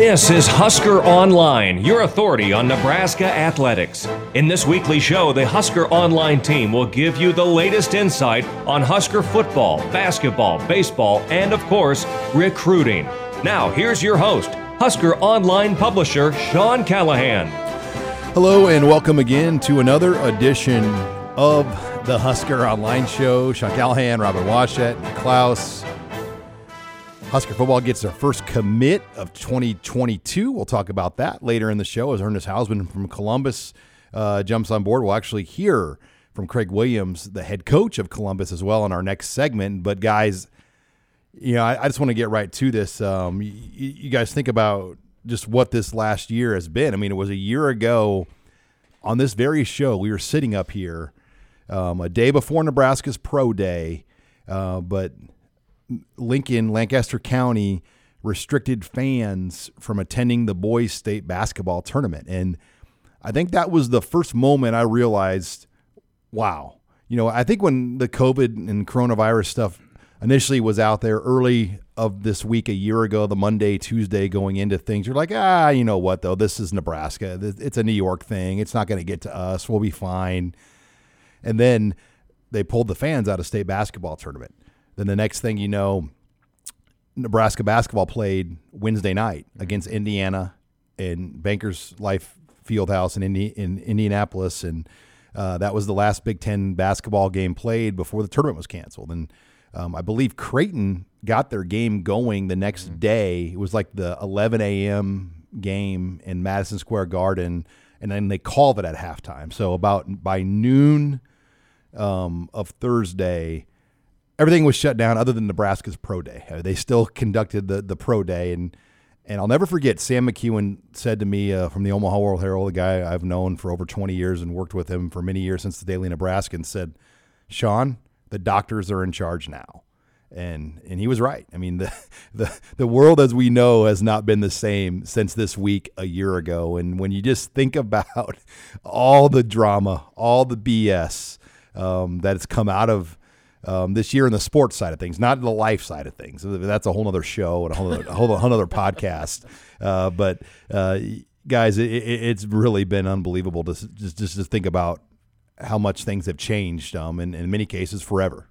This is Husker Online, your authority on Nebraska athletics. In this weekly show, the Husker Online team will give you the latest insight on Husker football, basketball, baseball, and of course, recruiting. Now, here's your host, Husker Online publisher Sean Callahan. Hello, and welcome again to another edition of the Husker Online Show. Sean Callahan, Robin Washut, Klaus. Husker football gets their first commit of 2022. We'll talk about that later in the show as Ernest Hausmann from Columbus uh, jumps on board. We'll actually hear from Craig Williams, the head coach of Columbus, as well in our next segment. But guys, you know, I, I just want to get right to this. Um, you, you guys think about just what this last year has been. I mean, it was a year ago on this very show we were sitting up here um, a day before Nebraska's pro day, uh, but Lincoln, Lancaster County restricted fans from attending the boys' state basketball tournament. And I think that was the first moment I realized, wow. You know, I think when the COVID and coronavirus stuff initially was out there early of this week a year ago, the Monday, Tuesday going into things, you're like, ah, you know what, though? This is Nebraska. It's a New York thing. It's not going to get to us. We'll be fine. And then they pulled the fans out of state basketball tournament. Then the next thing you know, Nebraska basketball played Wednesday night against Indiana in Bankers Life Fieldhouse in, Indi- in Indianapolis, and uh, that was the last Big Ten basketball game played before the tournament was canceled. And um, I believe Creighton got their game going the next mm-hmm. day. It was like the 11 a.m. game in Madison Square Garden, and then they called it at halftime. So about by noon um, of Thursday, everything was shut down other than Nebraska's pro day. Uh, they still conducted the the pro day, and and I'll never forget. Sam McKewon said to me uh, from the Omaha World Herald, the guy I've known for over 20 years and worked with him for many years since the Daily Nebraskan, said, "Sean, the doctors are in charge now." And and he was right. I mean the the the world as we know has not been the same since this week a year ago. And when you just think about all the drama, all the BS um, that has come out of um, this year in the sports side of things, not the life side of things. That's a whole other show and a whole other, a whole, whole other podcast. Uh, but uh, guys, it, it's really been unbelievable to just just to think about how much things have changed. Um, in, in many cases, forever.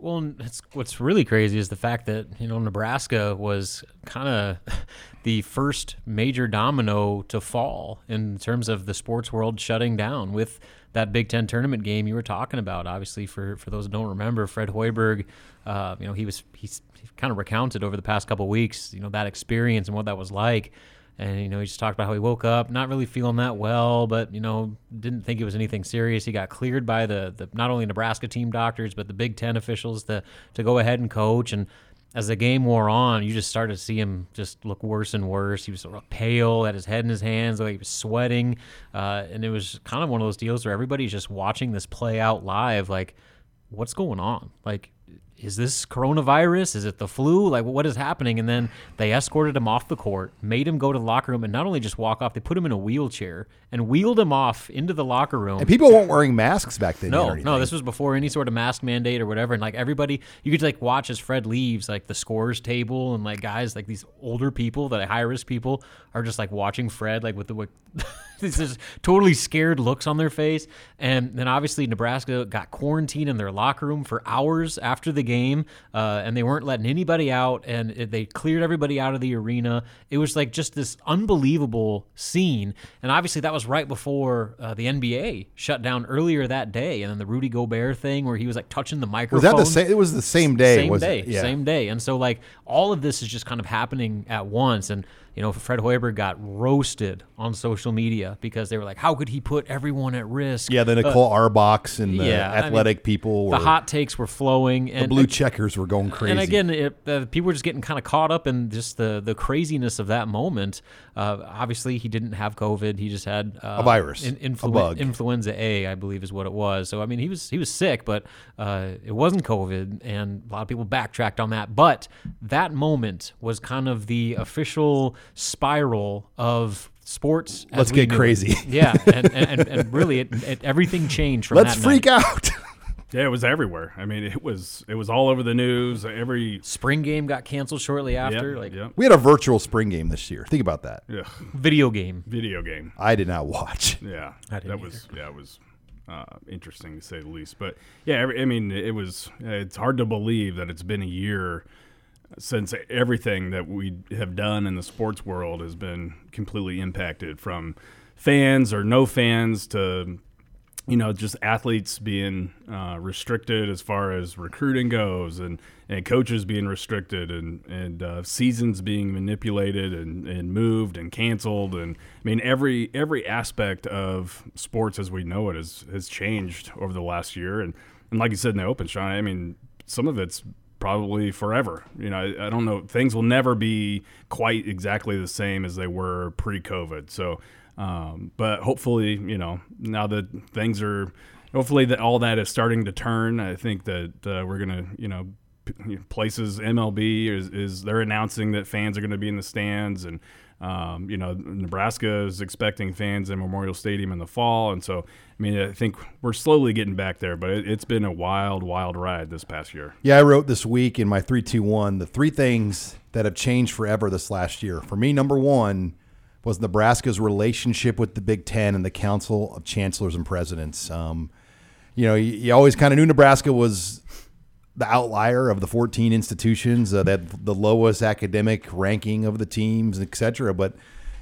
Well, what's really crazy is the fact that you know Nebraska was kind of the first major domino to fall in terms of the sports world shutting down with that Big Ten tournament game you were talking about. Obviously, for for those who don't remember, Fred Hoiberg, uh, you know, he was he's he kind of recounted over the past couple weeks, you know, that experience and what that was like. And you know, he just talked about how he woke up not really feeling that well, but you know, didn't think it was anything serious. He got cleared by the, the not only Nebraska team doctors but the Big Ten officials to to go ahead and coach. And as the game wore on, you just started to see him just look worse and worse. He was sort of pale, had his head in his hands, like he was sweating, uh, and it was kind of one of those deals where everybody's just watching this play out live, like, what's going on? Like, is this coronavirus? Is it the flu? Like, what is happening? And then they escorted him off the court, made him go to the locker room, and not only just walk off, they put him in a wheelchair and wheeled him off into the locker room. And people weren't wearing masks back then. No, no, this was before any sort of mask mandate or whatever. And like everybody, you could like watch as Fred leaves, like the scores table, and like guys, like these older people, that high risk people, are just like watching Fred, like with the. these just totally scared looks on their face. And then obviously Nebraska got quarantined in their locker room for hours after the game, uh, and they weren't letting anybody out, and it, they cleared everybody out of the arena. It was like just this unbelievable scene, and obviously that was right before uh, the NBA shut down earlier that day, and then the Rudy Gobert thing where he was like touching the microphone. Was that the same? It was the same day. Same day. Yeah. Same day. And so like all of this is just kind of happening at once, and you know, Fred Hoiberg got roasted on social media because they were like, "How could he put everyone at risk?" Yeah, the Nicole uh, Auerbachs and the yeah, athletic I mean, people. Were, the hot takes were flowing, and the blue checkers were going crazy. And again, it, uh, people were just getting kind of caught up in just the the craziness of that moment. Uh, obviously, he didn't have COVID; he just had uh, a virus, in, influ- a bug. influenza A, I believe, is what it was. So, I mean, he was he was sick, but uh, it wasn't COVID, and a lot of people backtracked on that. But that moment was kind of the official spiral of sports. Let's get crazy. Yeah, and, and, and really, it, it, everything changed from. Let's that freak night. out. Yeah, it was everywhere. I mean, it was it was all over the news. Every Spring game got canceled shortly after. yep, like yep, We had a virtual spring game this year. Think about that. yeah, video game. video game. I did not watch. Yeah, I didn't that was yeah, it was uh, interesting to say the least. But yeah, every, I mean, it was. It's hard to believe that it's been a year since everything that we have done in the sports world has been completely impacted, from fans or no fans to you know, just athletes being uh, restricted as far as recruiting goes, and, and coaches being restricted, and and uh, seasons being manipulated and, and moved and canceled, and I mean every every aspect of sports as we know it has has changed over the last year, and and like you said in the open, Sean, I mean some of it's probably forever. You know, I, I don't know, things will never be quite exactly the same as they were pre-COVID, so. Um, but hopefully, you know, now that things are, hopefully that all that is starting to turn. I think that uh, we're gonna, you know, p- places MLB is, is they're announcing that fans are going to be in the stands, and um, you know, Nebraska is expecting fans in Memorial Stadium in the fall, and so I mean, I think we're slowly getting back there, but it, it's been a wild, wild ride this past year. Yeah, I wrote this week in my 321 the three things that have changed forever this last year. For me, number one was Nebraska's relationship with the Big Ten and the Council of Chancellors and Presidents. Um, you know, you, you always kind of knew Nebraska was the outlier of the 14 institutions uh, that the lowest academic ranking of the teams, etc. But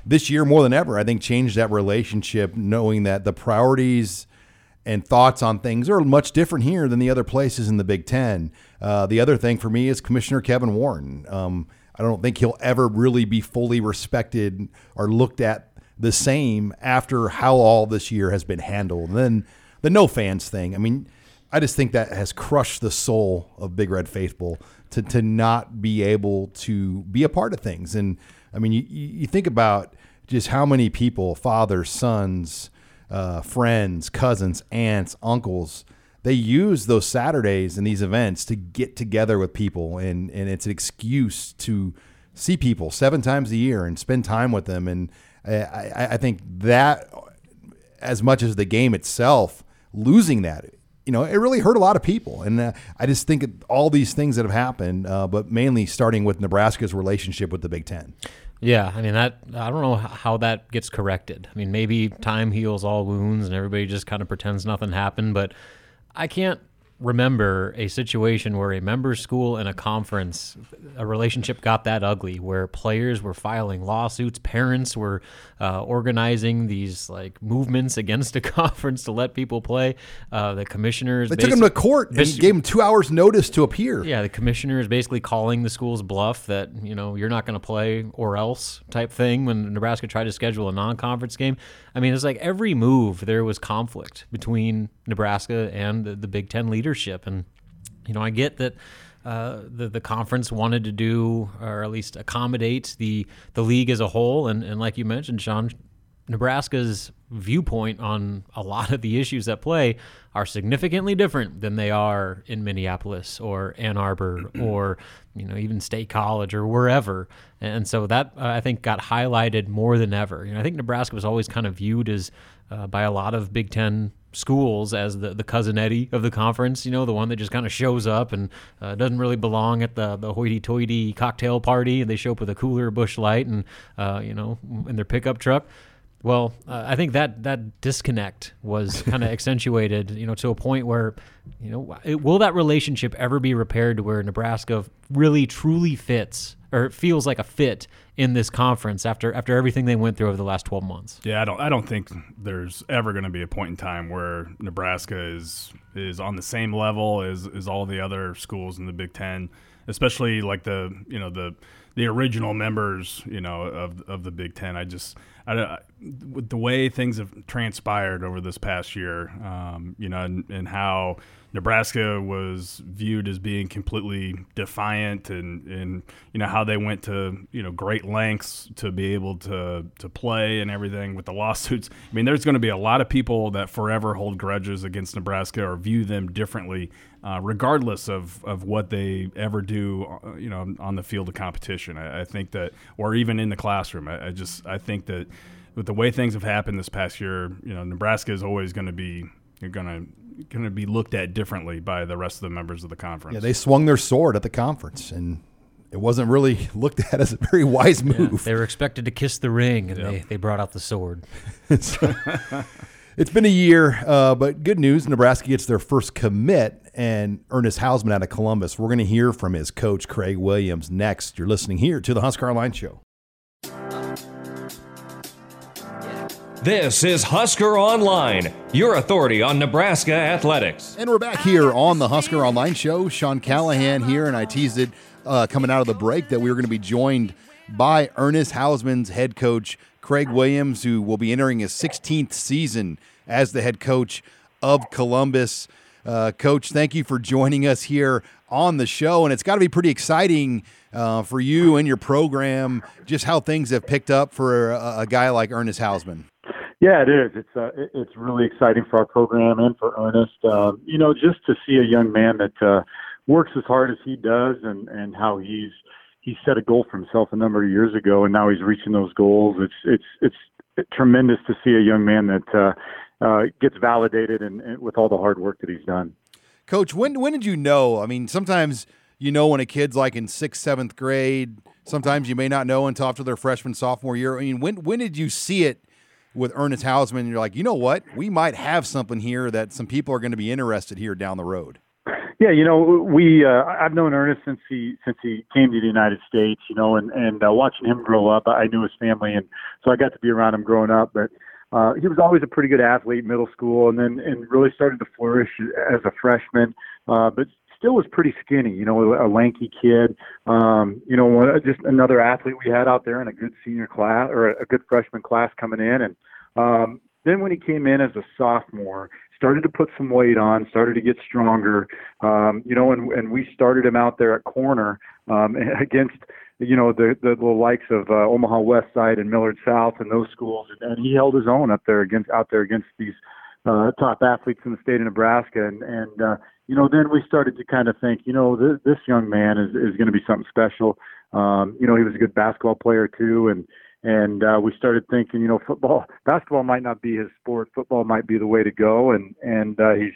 this year, more than ever, I think changed that relationship, knowing that the priorities and thoughts on things are much different here than the other places in the Big Ten. Uh, the other thing for me is Commissioner Kevin Warren. Um, I don't think he'll ever really be fully respected or looked at the same after how all this year has been handled. And then the no fans thing. I mean, I just think that has crushed the soul of Big Red Faithful to to not be able to be a part of things. And I mean, you, you think about just how many people, fathers, sons, uh, friends, cousins, aunts, uncles, they use those Saturdays and these events to get together with people, and and it's an excuse to see people seven times a year and spend time with them. And I, I, I think that, as much as the game itself, losing that, you know, it really hurt a lot of people. And uh, I just think all these things that have happened, uh, but mainly starting with Nebraska's relationship with the Big Ten. Yeah, I mean that. I don't know how that gets corrected. I mean, maybe time heals all wounds, and everybody just kind of pretends nothing happened. But I can't remember a situation where a member school and a conference a relationship got that ugly where players were filing lawsuits parents were uh, organizing these like movements against a conference to let people play uh, the commissioners They took him to court and basi- gave him two hours notice to appear. yeah, the commissioner is basically calling the school's bluff that you know you're not going to play or else type thing. When Nebraska tried to schedule a non-conference game, I mean, it's like every move there was conflict between Nebraska and the, the Big Ten leadership, and you know I get that. Uh, the the conference wanted to do, or at least accommodate the the league as a whole, and, and like you mentioned, Sean, Nebraska's viewpoint on a lot of the issues at play are significantly different than they are in Minneapolis or Ann Arbor or you know even State College or wherever. And so that uh, I think got highlighted more than ever. You know, I think Nebraska was always kind of viewed as uh, by a lot of Big Ten schools as the the cousin Eddie of the conference. You know, the one that just kind of shows up and uh, doesn't really belong at the the hoity-toity cocktail party. And they show up with a cooler, Busch Light, and uh, you know, in their pickup truck. Well, uh, I think that that disconnect was kind of accentuated, you know, to a point where, you know, it, will that relationship ever be repaired to where Nebraska really truly fits or it feels like a fit in this conference after after everything they went through over the last 12 months? Yeah, I don't. I don't think there's ever going to be a point in time where Nebraska is is on the same level as as all the other schools in the Big Ten, especially like the you know the the original members you know of of the Big Ten. I just I, don't- with the way things have transpired over this past year, um, you know, and, and how Nebraska was viewed as being completely defiant, and, and you know how they went to you know great lengths to be able to to play and everything with the lawsuits. I mean, there's going to be a lot of people that forever hold grudges against Nebraska or view them differently, uh, regardless of, of what they ever do, uh, you know, on the field of competition. I, I think that, or even in the classroom. I, I just I think that with the way things have happened this past year, you know, Nebraska is always going to be you're gonna gonna be looked at differently by the rest of the members of the conference. Yeah, they swung their sword at the conference, and it wasn't really looked at as a very wise move. Yeah, they were expected to kiss the ring, and they, they brought out the sword. it's, it's been a year, uh, but good news Nebraska gets their first commit, and Ernest Hausmann out of Columbus. We're going to hear from his coach, Craig Williams, next. You're listening here to the Husker Online Show. This is Husker Online, your authority on Nebraska athletics. And we're back here on the Husker Online Show. Sean Callahan here, and I teased it uh, coming out of the break that we were going to be joined by Ernest Hausmann's head coach, Craig Williams, who will be entering his 16th season as the head coach of Columbus. Uh, coach, thank you for joining us here on the show. And it's got to be pretty exciting uh, for you and your program, just how things have picked up for a, a guy like Ernest Hausmann. Yeah, it is. It's uh, it's really exciting for our program and for Ernest. Um, you know, just to see a young man that uh, works as hard as he does and and how he's he set a goal for himself a number of years ago and now he's reaching those goals it's it's it's tremendous to see a young man that uh, uh, gets validated and, and with all the hard work that he's done coach when when did you know i mean sometimes you know when a kid's like in sixth seventh grade sometimes you may not know until after their freshman sophomore year i mean when when did you see it with Ernest Hausmann, you're like, you know what? We might have something here that some people are going to be interested here down the road. Yeah, you know, we uh, I've known Ernest since he since he came to the United States, you know, and and uh, watching him grow up, I knew his family, and so I got to be around him growing up. But uh, he was always a pretty good athlete, middle school, and then and really started to flourish as a freshman. Uh, but still was pretty skinny, you know, a, lanky kid. Um, you know, just another athlete we had out there in a good senior class or a good freshman class coming in, and um, then when he came in as a sophomore started to put some weight on, started to get stronger. Um, you know, and, and we started him out there at corner um, against, you know, the, the, the likes of uh, Omaha West Side and Millard South and those schools, and, and he held his own up there against out there against these uh, top athletes in the state of Nebraska. And and uh, you know, then we started to kind of think, you know, this, this young man is is going to be something special. Um, you know, he was a good basketball player too, and and uh, we started thinking, you know, football, basketball might not be his sport. Football might be the way to go, and and uh, he's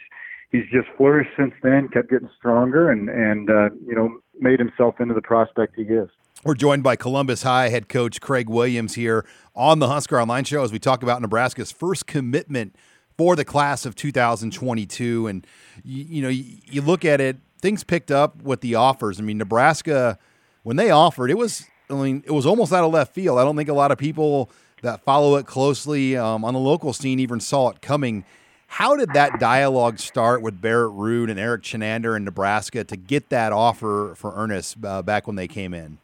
he's just flourished since then, kept getting stronger, and and uh, you know made himself into the prospect he is. We're joined by Columbus High head coach Craig Williams here on the Husker Online Show as we talk about Nebraska's first commitment for the class of 2022. And you, you know, you, you look at it, things picked up with the offers. I mean, Nebraska when they offered, it was I mean, it was almost out of left field. I don't think a lot of people that follow it closely um, on the local scene even saw it coming. How did that dialogue start with Barrett Ruud and Erik Chinander in Nebraska to get that offer for Ernest uh, back when they came in?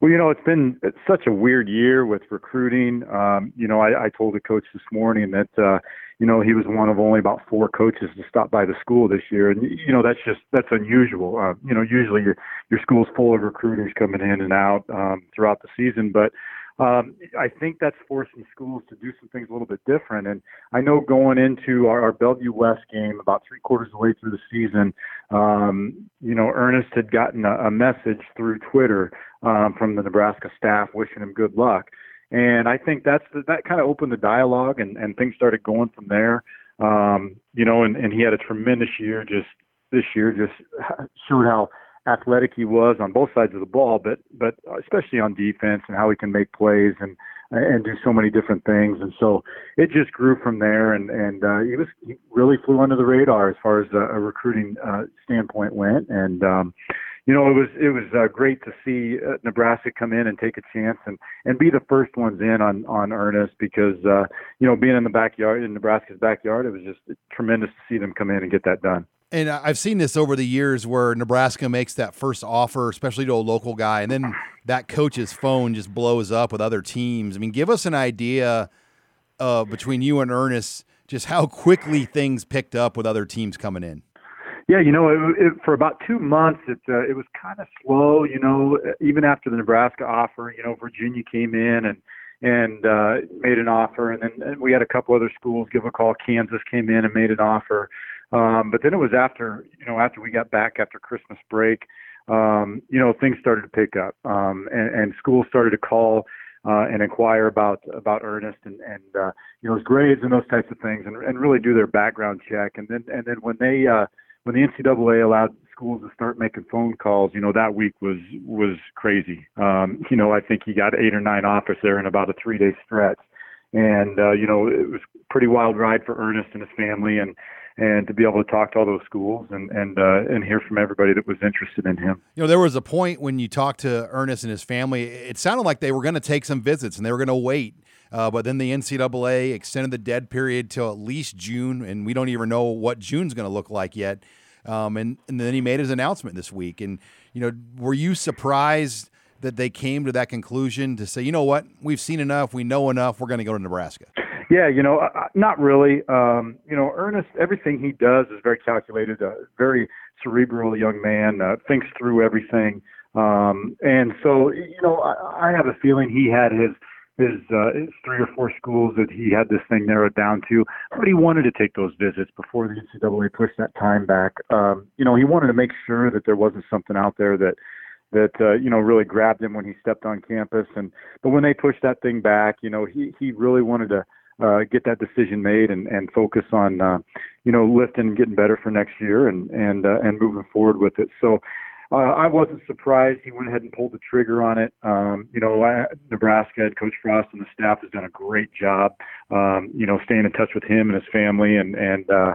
Well, you know, it's been such a weird year with recruiting. Um, you know, I, I told the coach this morning that uh, you know, he was one of only about four coaches to stop by the school this year, and you know that's just that's unusual. Uh, you know, usually your your school's full of recruiters coming in and out um, throughout the season, but um, I think that's forcing schools to do some things a little bit different. And I know going into our, our Bellevue West game, about three quarters of the way through the season, um, you know, Ernest had gotten a, a message through Twitter um, from the Nebraska staff wishing him good luck. And I think that's that kind of opened the dialogue, and and things started going from there. Um, you know, and and he had a tremendous year. Just this year, just showed how athletic he was on both sides of the ball, but but especially on defense and how he can make plays and and do so many different things. And so it just grew from there. And and uh, he was he really flew under the radar as far as a, a recruiting uh, standpoint went. And um, you know, it was it was uh, great to see uh, Nebraska come in and take a chance and and be the first ones in on on Ernest because uh, you know being in the backyard in Nebraska's backyard, it was just tremendous to see them come in and get that done. And I've seen this over the years where Nebraska makes that first offer, especially to a local guy, and then that coach's phone just blows up with other teams. I mean, give us an idea uh, between you and Ernest just how quickly things picked up with other teams coming in. Yeah, you know, it, it, for about two months, it uh, it was kind of slow. You know, even after the Nebraska offer, you know, Virginia came in and and uh, made an offer, and then and we had a couple other schools give a call. Kansas came in and made an offer, um, but then it was after you know after we got back after Christmas break, um, you know, things started to pick up, um, and, and schools started to call uh, and inquire about about Ernest and and uh, you know his grades and those types of things, and, and really do their background check. And then and then when they uh, when the NCAA allowed schools to start making phone calls, you know that week was was crazy. Um, you know I think he got eight or nine offers there in about a three day stretch, and uh, you know it was pretty wild ride for Ernest and his family. And and to be able to talk to all those schools and and uh, and hear from everybody that was interested in him. You know, there was a point when you talked to Ernest and his family, it sounded like they were going to take some visits and they were going to wait. Uh, but then the NCAA extended the dead period till at least June, and we don't even know what June's going to look like yet. Um, and, and then he made his announcement this week. And, you know, were you surprised that they came to that conclusion to say, you know what, we've seen enough, we know enough, we're going to go to Nebraska? Yeah, you know, uh, not really. Um, you know, Ernest, everything he does is very calculated, uh, very cerebral young man, uh, thinks through everything. Um, and so, you know, I, I have a feeling he had his his, uh, his three or four schools that he had this thing narrowed down to, but he wanted to take those visits before the NCAA pushed that time back. Um, you know, he wanted to make sure that there wasn't something out there that that uh, you know really grabbed him when he stepped on campus. And but when they pushed that thing back, you know, he he really wanted to uh, get that decision made and, and focus on uh, you know lifting getting better for next year and and uh, and moving forward with it. So uh, I wasn't surprised he went ahead and pulled the trigger on it. Um, you know, I, Nebraska head coach Frost and the staff has done a great job. Um, you know, staying in touch with him and his family and and uh,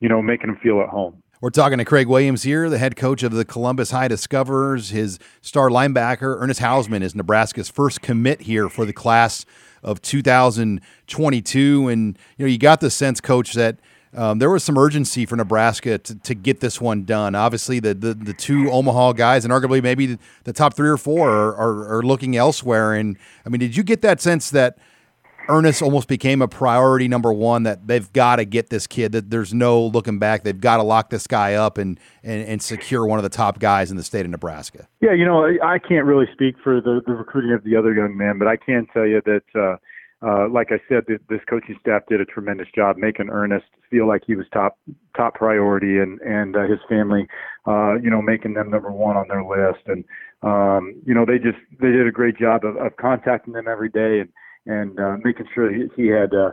you know making him feel at home. We're talking to Craig Williams here, the head coach of the Columbus High Discoverers. His star linebacker, Ernest Hausmann, is Nebraska's first commit here for the class of 2022. And, you know, you got the sense, coach, that um, there was some urgency for Nebraska to, to get this one done. Obviously, the, the, the two Omaha guys, and arguably maybe the, top three or four, are, are, are looking elsewhere. And, I mean, did you get that sense that – Ernest almost became a priority number one that they've got to get this kid. That there's no looking back. They've got to lock this guy up and, and and secure one of the top guys in the state of Nebraska. Yeah, you know, I can't really speak for the, the recruiting of the other young men, but I can tell you that, uh, uh, like I said, this, this coaching staff did a tremendous job making Ernest feel like he was top top priority, and and uh, his family, uh, you know, making them number one on their list, and um, you know, they just they did a great job of, of contacting them every day and and uh, making sure he, he had uh,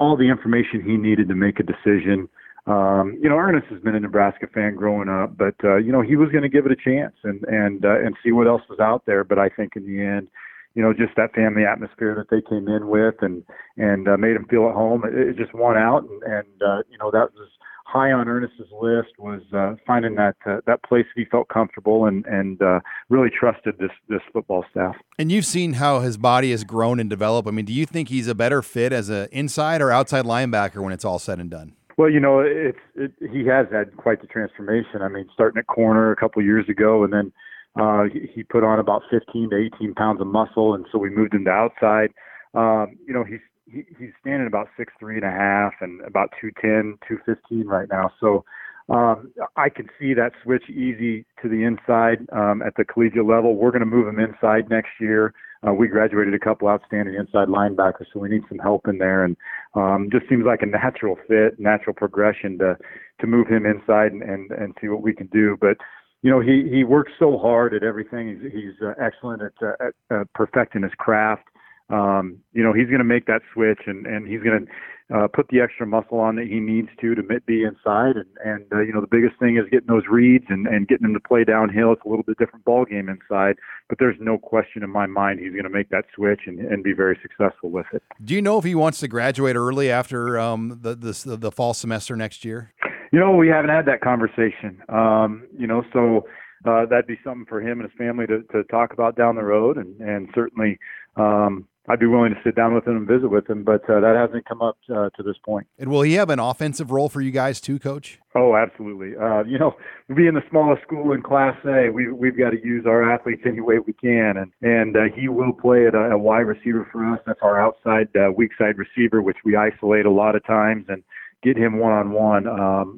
all the information he needed to make a decision. Um, you know, Ernest has been a Nebraska fan growing up, but uh, you know he was going to give it a chance and and uh, and see what else was out there. But I think in the end, you know, just that family atmosphere that they came in with and and uh, made him feel at home, it, it just won out, and, and uh, you know that was high on Ernest's list was uh, finding that uh, that place that he felt comfortable and and uh, really trusted this this football staff. And you've seen how his body has grown and developed. I mean, do you think he's a better fit as an inside or outside linebacker when it's all said and done? Well, you know, it's it, he has had quite the transformation. I mean, starting at corner a couple years ago, and then uh, he, put on about 15 to 18 pounds of muscle, and so we moved him to outside. Um, you know, he's he, he's standing about six three and a half and about two ten, two fifteen right now. So um, I can see that switch easy to the inside um, at the collegiate level. We're going to move him inside next year. Uh, we graduated a couple outstanding inside linebackers, so we need some help in there. And um, just seems like a natural fit, natural progression to to move him inside and and, and see what we can do. But you know, he he works so hard at everything. He's he's uh, excellent at, uh, at uh, perfecting his craft um, you know, he's going to make that switch and, and he's going to uh, put the extra muscle on that he needs to to be inside. And, and uh, you know, the biggest thing is getting those reads and, and getting him to play downhill. It's a little bit different ball game inside, but there's no question in my mind he's going to make that switch and, and be very successful with it. Do you know if he wants to graduate early after um, the, the, the fall semester next year? You know, we haven't had that conversation. Um, you know, so uh, that'd be something for him and his family to, to talk about down the road, and, and certainly, um, I'd be willing to sit down with him and visit with him, but uh, that hasn't come up uh, to this point. And will he have an offensive role for you guys too, Coach? Oh, absolutely. Uh, you know, being the smallest school in Class A, we, we've got to use our athletes any way we can, and and uh, he will play at a, a wide receiver for us. That's our outside uh, weak side receiver, which we isolate a lot of times and get him one on one.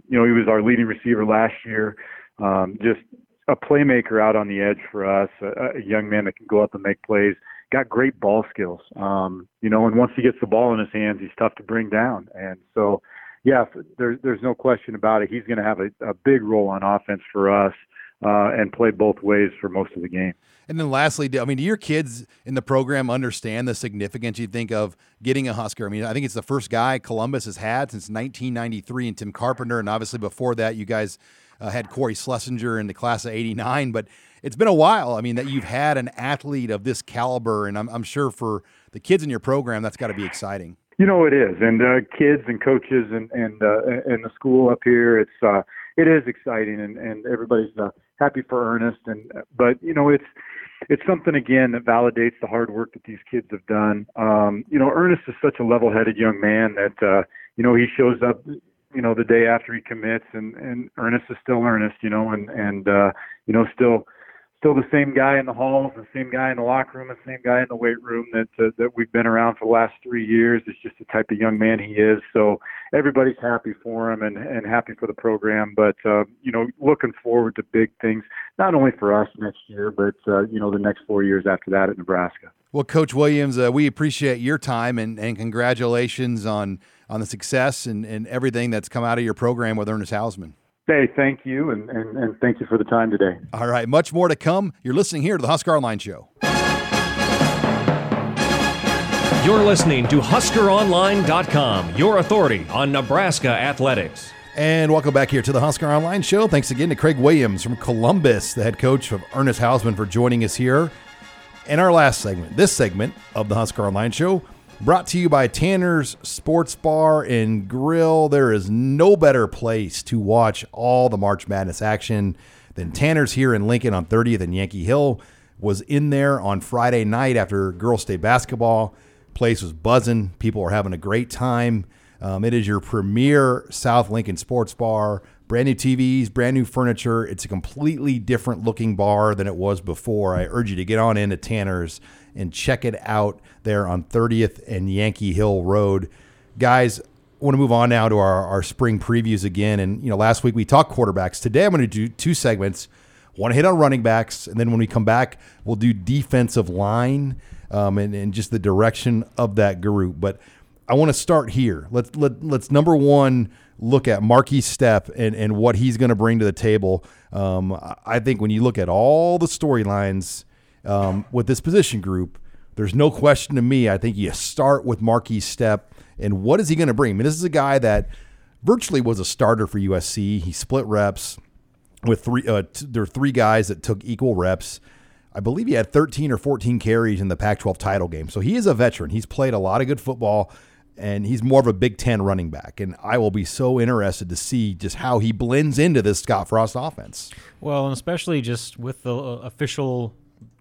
You know, he was our leading receiver last year. Um, just a playmaker out on the edge for us, a, a young man that can go up and make plays got great ball skills. Um, you know, and once he gets the ball in his hands, he's tough to bring down. And so, yeah, there's there's no question about it. He's going to have a, a big role on offense for us. uh, and play both ways for most of the game. And then lastly, I mean, do your kids in the program understand the significance you think of getting a Husker? I mean, I think it's the first guy Columbus has had since 1993 and Tim Carpenter. And obviously before that, you guys uh, had Cory Schlesinger in the class of 89. But it's been a while, I mean, that you've had an athlete of this caliber. And I'm, I'm sure for the kids in your program, that's got to be exciting. You know, it is. And uh, kids and coaches and, and, uh, and the school up here, it's, uh, it is exciting and, and everybody's uh, happy for Ernest. And, but, you know, it's, it's something again that validates the hard work that these kids have done. Um, you know, Ernest is such a level-headed young man that uh, you know he shows up, you know, the day after he commits, and and Ernest is still Ernest, you know, and and uh, you know still still the same guy in the halls, the same guy in the locker room, the same guy in the weight room that uh, that we've been around for the last three years. It's just the type of young man he is. So everybody's happy for him and and happy for the program. But uh, you know, looking forward to big things, not only for us next year, but uh, you know, the next four years after that at Nebraska. Well, Coach Williams, uh, we appreciate your time and, and congratulations on on the success and, and everything that's come out of your program with Ernest Hausmann. Hey, thank you, and, and, and thank you for the time today. All right, much more to come. You're listening here to the Husker Online Show. You're listening to HuskerOnline.com, your authority on Nebraska athletics. And welcome back here to the Husker Online Show. Thanks again to Craig Williams from Columbus, the head coach of Ernest Hausmann, for joining us here. In our last segment, this segment of the Husker Online Show, Brought to you by Tanner's Sports Bar and Grill. There is no better place to watch all the March Madness action than Tanner's here in Lincoln on 30th and Yankee Hill. Was in there on Friday night after girls' state basketball. Place was buzzing. People were having a great time. Um, it is your premier South Lincoln sports bar. Brand new TVs, brand new furniture. It's a completely different looking bar than it was before. I urge you to get on into Tanner's and check it out there on 30th and Yankee Hill Road. Guys, I want to move on now to our, our spring previews again. And, you know, last week we talked quarterbacks. Today I'm going to do two segments. One hit on running backs, and then when we come back, we'll do defensive line um, and, and just the direction of that group. But I want to start here. Let's let, let's number one look at Markese Stepp and, and what he's going to bring to the table. Um, I think when you look at all the storylines um, with this position group, there's no question to me. I think you start with Markese Stepp, and what is he going to bring? I mean, this is a guy that virtually was a starter for USC. He split reps with three. Uh, t- there are three guys that took equal reps. I believe he had 13 or 14 carries in the Pac-12 title game. So he is a veteran. He's played a lot of good football and he's more of a Big Ten running back. And I will be so interested to see just how he blends into this Scott Frost offense. Well, and especially just with the uh, official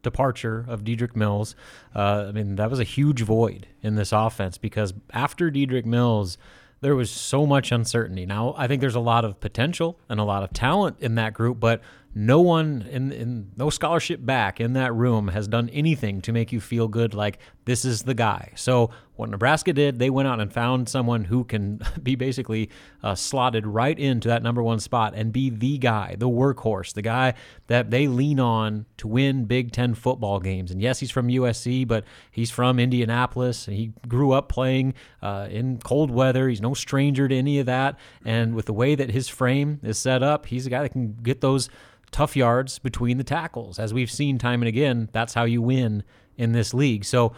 departure of Dedrick Mills, uh, I mean, that was a huge void in this offense because after Dedrick Mills, there was so much uncertainty. Now, I think there's a lot of potential and a lot of talent in that group, but no one in, in no scholarship back in that room has done anything to make you feel good like this is the guy. So what Nebraska did, they went out and found someone who can be basically uh, slotted right into that number one spot and be the guy, the workhorse, the guy that they lean on to win Big Ten football games. And yes, he's from USC, but he's from Indianapolis. He grew up playing uh, in cold weather. He's no stranger to any of that. And with the way that his frame is set up, he's a guy that can get those tough yards between the tackles. As we've seen time and again, that's how you win in this league. So,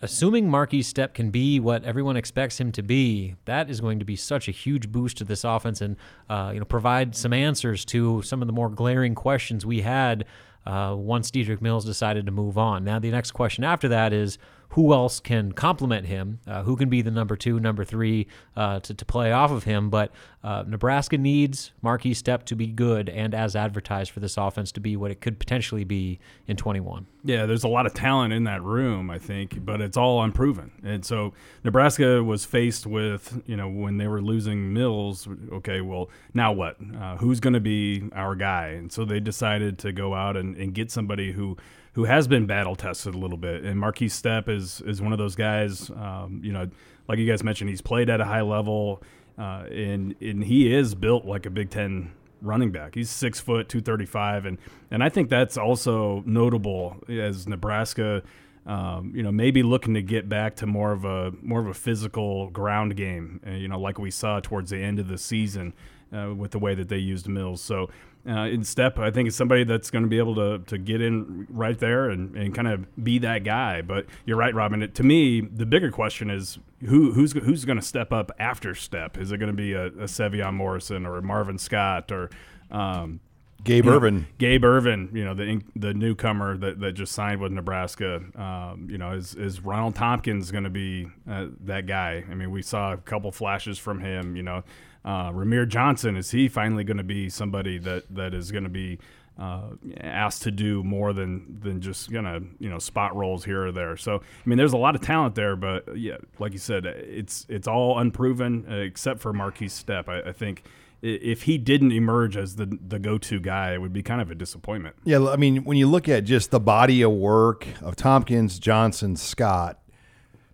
assuming Markese Stepp can be what everyone expects him to be, that is going to be such a huge boost to this offense and uh, you know provide some answers to some of the more glaring questions we had uh, once Dedrick Mills decided to move on. Now, the next question after that is who else can complement him? Uh, who can be the number two, number three uh, to, to play off of him? But uh, Nebraska needs Markese Stepp to be good and as advertised for this offense to be what it could potentially be in 21. Yeah, there's a lot of talent in that room, I think, but it's all unproven. And so Nebraska was faced with, you know, when they were losing Mills, okay, well, now what? Uh, who's going to be our guy? And so they decided to go out and, and get somebody who – who has been battle tested a little bit. And Markese Stepp is is one of those guys. Um, you know, like you guys mentioned, he's played at a high level, uh, and and he is built like a Big Ten running back. He's six foot, two thirty five, and and I think that's also notable as Nebraska. Um, you know, maybe looking to get back to more of a more of a physical ground game. Uh, you know, like we saw towards the end of the season uh, with the way that they used Mills. So uh, in Stepp. I think it's somebody that's going to be able to, to get in right there and, and kind of be that guy. But you're right, Robin. It, to me, the bigger question is who who's who's going to step up after Stepp? Is it going to be a, a Sevion Morrison or a Marvin Scott or um, Gabe you know, Gabe Ervin, you know the the newcomer that, that just signed with Nebraska. Um, you know, is is Ronald Tompkins going to be uh, that guy? I mean, we saw a couple flashes from him. You know, uh, Rahmir Johnson is he finally going to be somebody that that is going to be uh, asked to do more than than just gonna you know spot roles here or there. So I mean, there's a lot of talent there, but yeah, like you said, it's it's all unproven uh, except for Markese Stepp. I, I think if he didn't emerge as the the go to guy, it would be kind of a disappointment. Yeah, I mean, when you look at just the body of work of Tompkins, Johnson, Scott,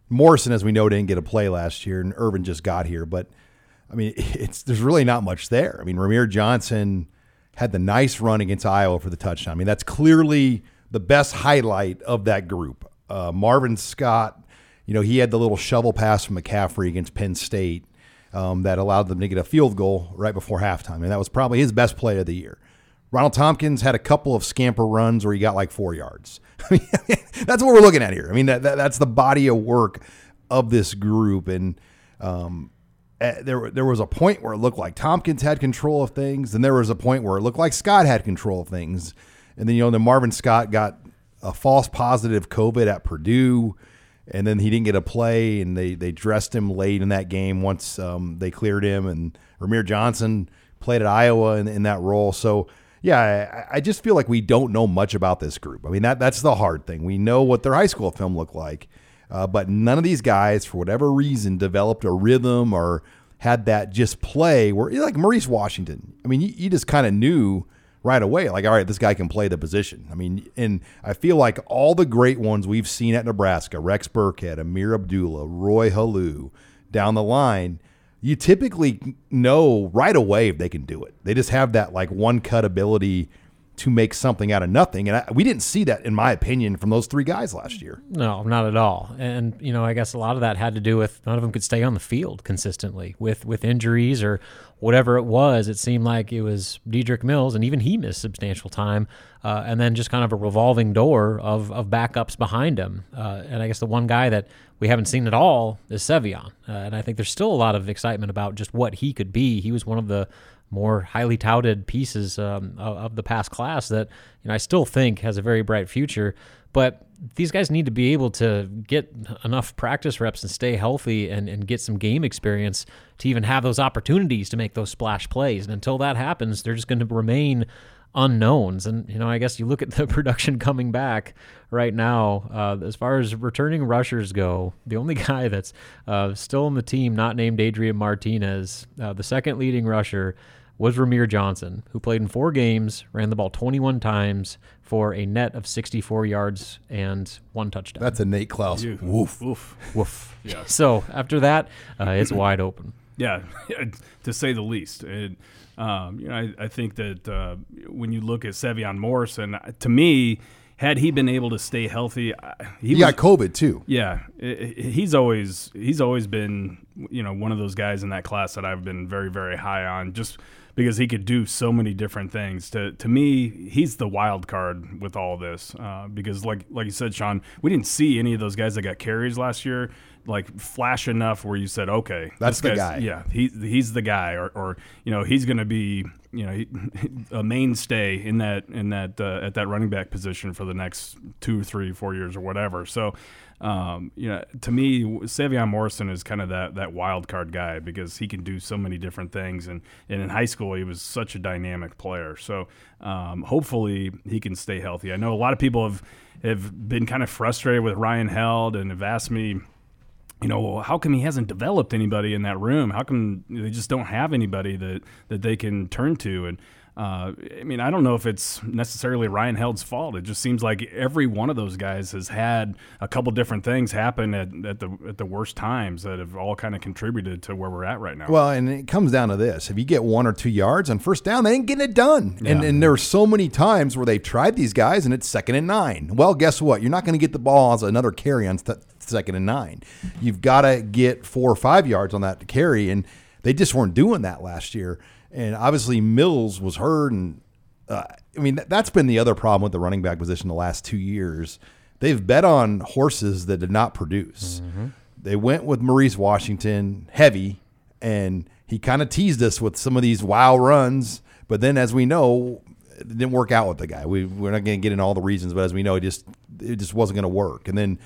Morrison, as we know, didn't get a play last year, and Ervin just got here. But I mean, it's there's really not much there. I mean, Rahmir Johnson had the nice run against Iowa for the touchdown. I mean, that's clearly the best highlight of that group. Uh, Marvin Scott, you know, he had the little shovel pass from McCaffrey against Penn State um, that allowed them to get a field goal right before halftime. And that was probably his best play of the year. Ronald Tompkins had a couple of scamper runs where he got like four yards. I mean, that's what we're looking at here. I mean, that, that, that's the body of work of this group. And um, eh, there, there was a point where it looked like Tompkins had control of things. and there was a point where it looked like Scott had control of things. And then, you know, then Marvin Scott got a false positive COVID at Purdue and then he didn't get a play, and they they dressed him late in that game once um, they cleared him, and Rahmir Johnson played at Iowa in, in that role. So yeah, I, I, just feel like we don't know much about this group. I mean that that's the hard thing. We know what their high school film looked like, uh, but none of these guys, for whatever reason, developed a rhythm or had that just play where like Maurice Washington. I mean, you, you just kind of knew right away. Like, all right, this guy can play the position. I mean, and I feel like all the great ones we've seen at Nebraska, Rex Burkhead, Ameer Abdullah, Roy Helu, down the line, you typically know right away if they can do it. They just have that like one cut ability to make something out of nothing. And I, we didn't see that, in my opinion, from those three guys last year. No, not at all. And you know, I guess a lot of that had to do with none of them could stay on the field consistently with with injuries or whatever it was. It seemed like it was Dedrick Mills, and even he missed substantial time. Uh, and then just kind of a revolving door of, of backups behind him. Uh, and I guess the one guy that we haven't seen at all is Sevion. Uh, and I think there's still a lot of excitement about just what he could be. He was one of the more highly touted pieces um, of, the past class that you know I still think has a very bright future. But these guys need to be able to get enough practice reps and stay healthy and, and get some game experience to even have those opportunities to make those splash plays. And until that happens, they're just going to remain unknowns. And, you know, I guess you look at the production coming back right now, uh, as far as returning rushers go, the only guy that's uh, still on the team, not named Adrian Martinez, uh, the second leading rusher, was Rahmir Johnson, who played in four games, ran the ball 21 times for a net of 64 yards and one touchdown. That's a Nate Clouse. Yeah. Woof. Woof. Woof. Yeah. So after that, uh, it's wide open. Yeah, to say the least. It, um, you know, I, I think that uh, when you look at Sevion Morrison, to me, had he been able to stay healthy, he, he was, got COVID too. Yeah, he's always he's always been you know one of those guys in that class that I've been very very high on just because he could do so many different things. To to me, he's the wild card with all this uh, because like like you said, Sean, we didn't see any of those guys that got carries last year like flash enough where you said, okay, that's the guy. Yeah, he, he's the guy, or, or you know, he's going to be you know a mainstay in that in that uh, at that running back position for the next two, three, four years or whatever. So. Um, you know, to me, Sevion Morrison is kind of that that wild card guy because he can do so many different things, and, and in high school he was such a dynamic player. So um, hopefully he can stay healthy. I know a lot of people have have been kind of frustrated with Ryan Held and have asked me, you know, how come he hasn't developed anybody in that room? How come they just don't have anybody that, that they can turn to? And uh, I mean, I don't know if it's necessarily Ryan Held's fault. It just seems like every one of those guys has had a couple different things happen at, at the at the worst times that have all kind of contributed to where we're at right now. Well, and it comes down to this: if you get one or two yards on first down, they ain't getting it done. Yeah. And and there are so many times where they've tried these guys, and it's second and nine. Well, guess what? You're not going to get the ball as another carry on st- second and nine. You've got to get four or five yards on that carry, and they just weren't doing that last year. And obviously Mills was hurt, and uh, I mean, that's been the other problem with the running back position the last two years. They've bet on horses that did not produce. Mm-hmm. They went with Maurice Washington heavy, and he kind of teased us with some of these wow runs. But then, as we know, it didn't work out with the guy. We, we're not going to get into all the reasons, but as we know, it just it just wasn't going to work. And then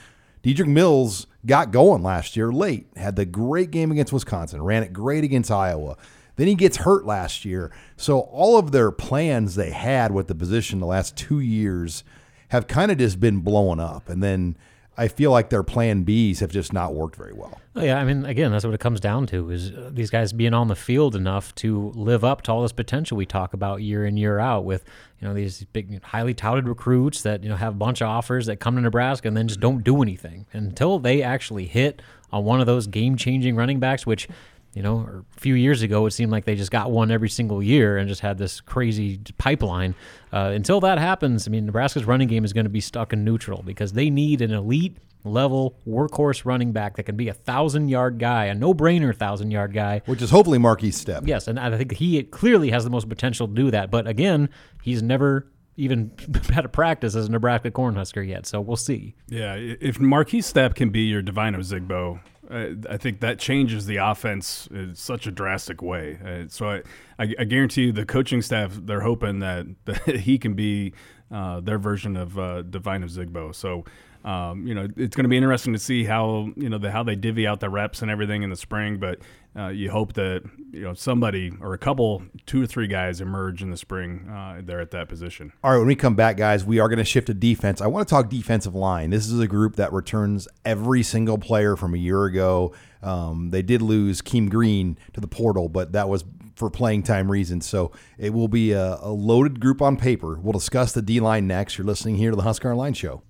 Dedrick Mills got going last year late, had the great game against Wisconsin, ran it great against Iowa. Then he gets hurt last year. So all of their plans they had with the position the last two years have kind of just been blowing up. And then I feel like their plan Bs have just not worked very well. Oh, yeah, I mean, again, that's what it comes down to is uh, these guys being on the field enough to live up to all this potential we talk about year in year out with you know these big, highly touted recruits that you know have a bunch of offers that come to Nebraska and then just don't do anything until they actually hit on one of those game changing running backs, which you know, a few years ago, it seemed like they just got one every single year and just had this crazy pipeline. Uh, until that happens, I mean, Nebraska's running game is going to be stuck in neutral because they need an elite level workhorse running back that can be a thousand yard guy, a no brainer thousand yard guy. Which is hopefully Markese Stepp. Yes, and I think he clearly has the most potential to do that. But again, he's never even had a practice as a Nebraska Cornhusker yet, so we'll see. Yeah, if Markese Stepp can be your Devine Ozigbo, uh, I think that changes the offense in such a drastic way. Uh, so I, I, I, guarantee you, the coaching staff they're hoping that, that he can be uh, their version of uh, of Zigbo. So um, you know, it's going to be interesting to see how you know the, how they divvy out the reps and everything in the spring. But uh, you hope that you know somebody or a couple, two or three guys emerge in the spring uh, there at that position. All right, when we come back, guys, we are going to shift to defense. I want to talk defensive line. This is a group that returns every single player from a year ago. Um, they did lose Keem Green to the portal, but that was for playing time reasons. So it will be a, a loaded group on paper. We'll discuss the D line next. You're listening here to the Husker Online Show.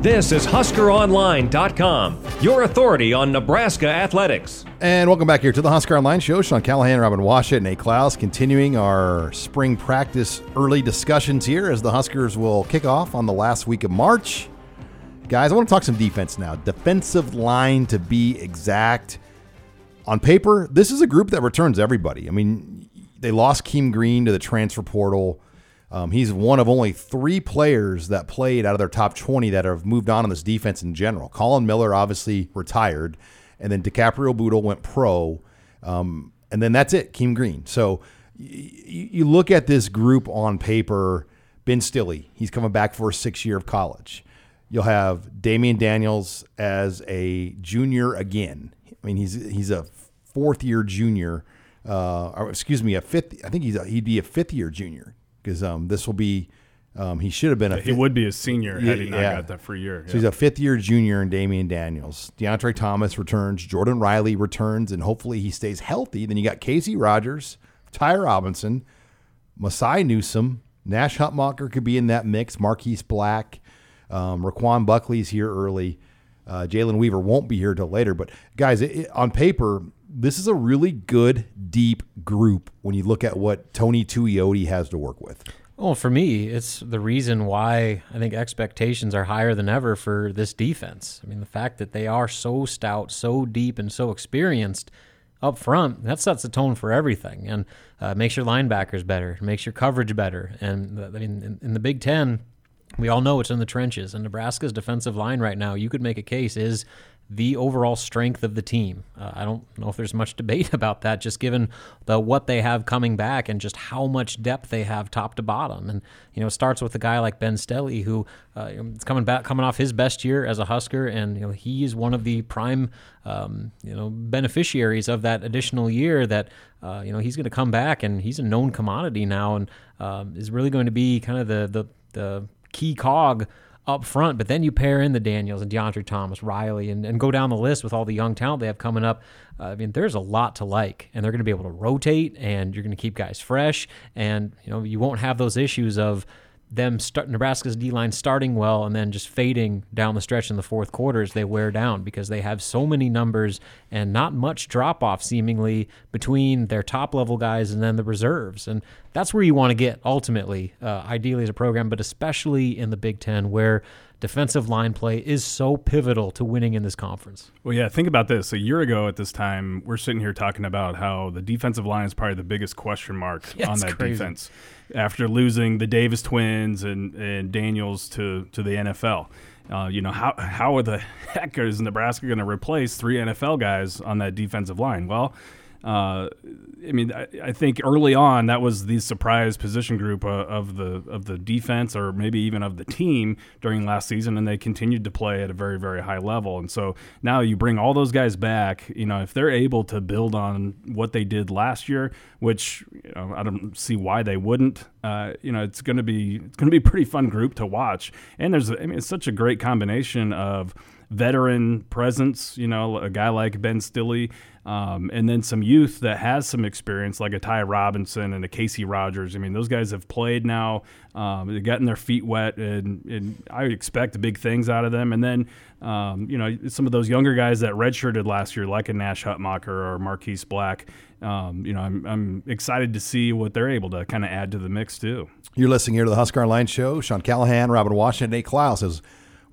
This is HuskerOnline.com, your authority on Nebraska athletics. And welcome back here to the Husker Online Show. Sean Callahan, Robin Washut, and Nate Clouse continuing our spring practice early discussions here as the Huskers will kick off on the last week of March. Guys, I want to talk some defense now. Defensive line to be exact. On paper, this is a group that returns everybody. I mean, they lost Keem Green to the transfer portal. Um, he's one of only three players that played out of their top 20 that have moved on in this defense in general. Colin Miller obviously retired, and then DiCaprio Bootle went pro, um, and then that's it, Keem Green. So y- you look at this group on paper. Ben Stille, he's coming back for a six year of college. You'll have Damion Daniels as a junior again. I mean, he's he's a fourth year junior, uh, or excuse me, a fifth. I think he's a, he'd be a fifth year junior because um, this will be. Um, he should have been a. He would be a senior had he not yeah. got that free year. So he's a fifth year junior in Damion Daniels. Deontre Thomas returns. Jordan Riley returns, and hopefully he stays healthy. Then you got Casey Rogers, Ty Robinson, Mosai Newsom, Nash Hutmacher could be in that mix. Marquise Black, um, Raquan Buckley's here early. Uh, Jalen Weaver won't be here till later. But guys, it, it, on paper, this is a really good, deep group when you look at what Tony Tuioti has to work with. Well, for me, it's the reason why I think expectations are higher than ever for this defense. I mean, the fact that they are so stout, so deep, and so experienced up front, that sets the tone for everything and uh, makes your linebackers better, makes your coverage better. And I mean, in, in the Big Ten, we all know it's in the trenches. And Nebraska's defensive line right now, you could make a case, is the overall strength of the team. Uh, I don't know if there's much debate about that, just given the what they have coming back and just how much depth they have top to bottom. And you know, it starts with a guy like Ben Stille, who uh, is coming back, coming off his best year as a Husker, and you know he is one of the prime, um, you know, beneficiaries of that additional year. That uh, you know he's going to come back, and he's a known commodity now, and um, is really going to be kind of the the the key cog up front, but then you pair in the Daniels and Deontre Thomas, Riley, and, and go down the list with all the young talent they have coming up. Uh, I mean, there's a lot to like, and they're going to be able to rotate, and you're going to keep guys fresh, and you know you won't have those issues of them start Nebraska's D line starting well and then just fading down the stretch in the fourth quarter as they wear down because they have so many numbers and not much drop off seemingly between their top level guys and then the reserves. And that's where you want to get ultimately, uh, ideally as a program, but especially in the Big Ten where defensive line play is so pivotal to winning in this conference. Well, yeah, think about this. A year ago at this time, we're sitting here talking about how the defensive line is probably the biggest question mark Yeah, on that crazy. defense after losing the Davis twins and, and Daniels to, to the NFL. Uh, you know, how, how are the heck is Nebraska going to replace three NFL guys on that defensive line? Well, uh, I mean, I, I think early on that was the surprise position group uh, of the of the defense, or maybe even of the team during last season, and they continued to play at a very very high level. And so now you bring all those guys back. You know, if they're able to build on what they did last year, which you know, I don't see why they wouldn't. Uh, you know, it's going to be it's going to be a pretty fun group to watch. And there's, I mean, it's such a great combination of veteran presence, you know, a guy like Ben Stille, um, and then some youth that has some experience, like a Ty Robinson and a Casey Rogers. I mean, those guys have played now, um, they've gotten their feet wet, and, and I expect big things out of them. And then, um, you know, some of those younger guys that redshirted last year, like a Nash Hutmacher or Marquise Black, um, you know, I'm, I'm excited to see what they're able to kind of add to the mix, too. You're listening here to the Husker Online Show. Sean Callahan, Robin Washut, Nate Clouse as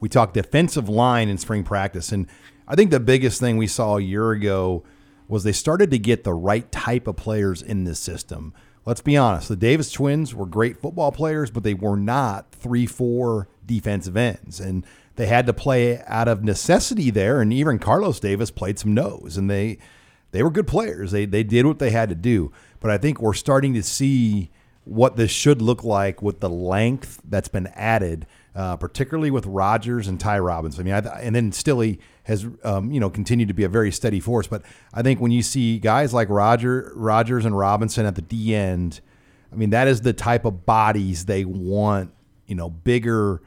we talk defensive line in spring practice. And I think the biggest thing we saw a year ago was they started to get the right type of players in this system. Let's be honest, the Davis twins were great football players, but they were not 3 4 defensive ends. And they had to play out of necessity there. And even Carlos Davis played some nose, and they they were good players. They they did what they had to do. But I think we're starting to see what this should look like with the length that's been added, uh, particularly with Rogers and Ty Robinson. I mean, I, and then Stille has um, you know continued to be a very steady force. But I think when you see guys like Roger Rogers and Robinson at the D end, I mean that is the type of bodies they want. You know, bigger,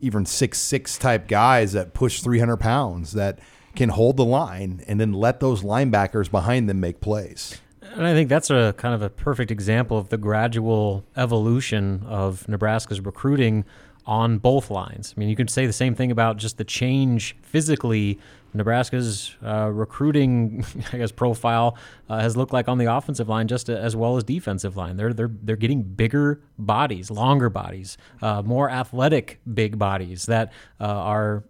even six six type guys that push three hundred pounds that can hold the line and then let those linebackers behind them make plays. And I think that's a kind of a perfect example of the gradual evolution of Nebraska's recruiting on both lines. I mean, you could say the same thing about just the change physically. Nebraska's uh, recruiting, I guess, profile uh, has looked like on the offensive line just as well as defensive line. They're they're they're getting bigger bodies, longer bodies, uh, more athletic big bodies that uh, are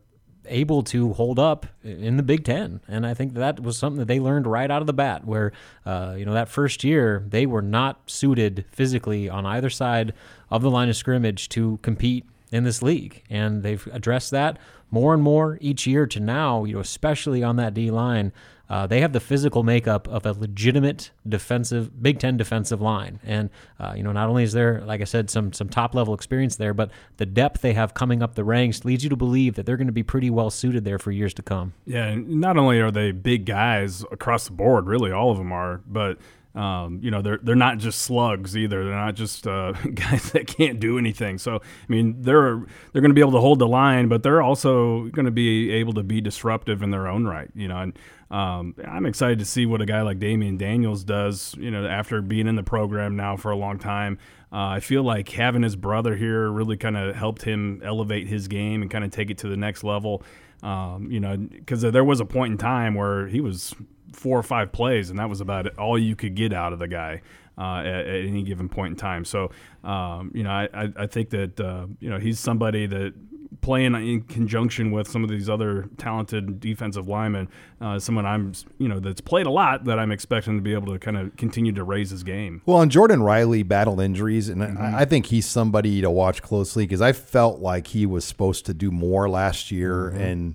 able to hold up in the Big Ten, and I think that was something that they learned right out of the bat. Where uh, you know that first year they were not suited physically on either side of the line of scrimmage to compete in this league, and they've addressed that more and more each year to now. You know, especially on that D line. Uh, they have the physical makeup of a legitimate defensive Big Ten defensive line, and uh, you know not only is there, like I said, some some top level experience there, but the depth they have coming up the ranks leads you to believe that they're going to be pretty well suited there for years to come. Yeah, and not only are they big guys across the board, really all of them are, but um, you know they're they're not just slugs either. They're not just uh, guys that can't do anything. So I mean they're they're going to be able to hold the line, but they're also going to be able to be disruptive in their own right. You know, and um, I'm excited to see what a guy like Damion Daniels does. You know, after being in the program now for a long time. Uh, I feel like having his brother here really kind of helped him elevate his game and kind of take it to the next level. Um, you know, because there was a point in time where he was four or five plays, and that was about it, all you could get out of the guy uh, at, at, any given point in time. So, um, you know, I, I, I think that uh, you know he's somebody that playing in conjunction with some of these other talented defensive linemen, uh, someone I'm you know that's played a lot that I'm expecting to be able to kind of continue to raise his game. Well, and Jordan Riley battled injuries, and mm-hmm. I, I think he's somebody to watch closely because I felt like he was supposed to do more last year mm-hmm. and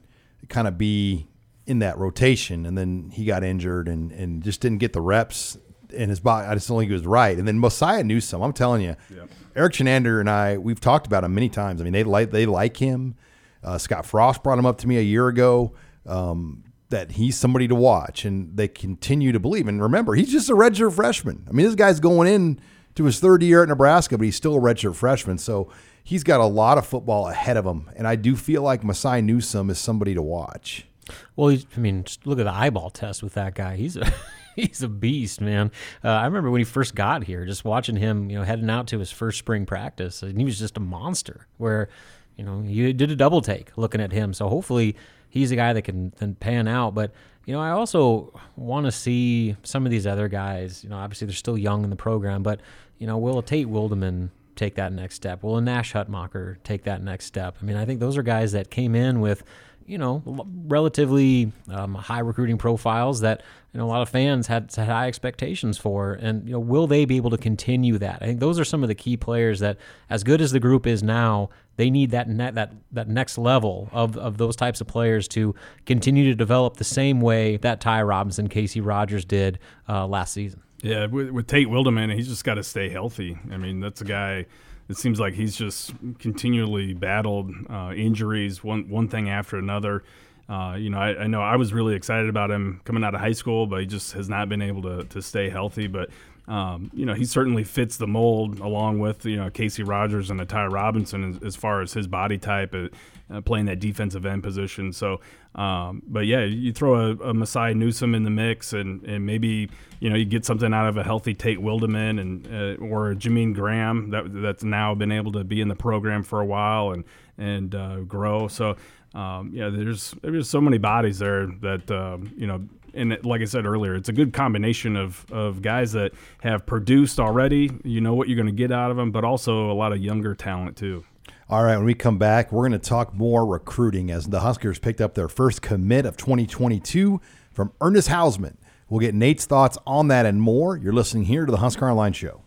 kind of be in that rotation, and then he got injured and, and just didn't get the reps in his body. I just don't think he was right. And then Mosai Newsom, I'm telling you, yep. Erik Chinander and I, we've talked about him many times. I mean, they like they like him. Uh, Scott Frost brought him up to me a year ago. Um, that he's somebody to watch, and they continue to believe. And remember, he's just a redshirt freshman. I mean, this guy's going in to his third year at Nebraska, but he's still a redshirt freshman. So he's got a lot of football ahead of him. And I do feel like Mosai Newsom is somebody to watch. Well, I mean, look at the eyeball test with that guy. He's a he's a beast, man. Uh, I remember when he first got here, just watching him, you know, heading out to his first spring practice, and he was just a monster. Where, you know, you did a double take looking at him. So hopefully, he's a guy that can then pan out. But you know, I also want to see some of these other guys. You know, obviously they're still young in the program, but you know, will a Tate Wildeman take that next step? Will a Nash Hutmacher take that next step? I mean, I think those are guys that came in with you know, relatively um, high recruiting profiles that you know a lot of fans had, had high expectations for, and you know, will they be able to continue that? I think those are some of the key players that, as good as the group is now, they need that net, that that next level of of those types of players to continue to develop the same way that Ty Robinson, Casey Rogers did uh, last season. Yeah, with, with Tate Wildeman, he's just got to stay healthy. I mean, that's a guy it seems like he's just continually battled uh, injuries, one one thing after another. Uh, you know, I, I, know I was really excited about him coming out of high school, but he just has not been able to, to stay healthy. But um, you know, he certainly fits the mold along with you know Casey Rogers and a Ty Robinson as, as, far as his body type, uh, uh, playing that defensive end position. So, um, but yeah, you throw a, a Mosai Newsom in the mix, and, and maybe you know you get something out of a healthy Tate Wildeman and uh, or Jamean Graham that that's now been able to be in the program for a while and and uh, grow. So. Um, yeah, there's there's so many bodies there that um, you know and like I said earlier, it's a good combination of, of guys that have produced already. You know what you're going to get out of them, but also a lot of younger talent too. All right, when we come back, we're going to talk more recruiting as the Huskers picked up their first commit of 2022 from Ernest Hausmann. We'll get Nate's thoughts on that and more. You're listening here to the Husker Online Show.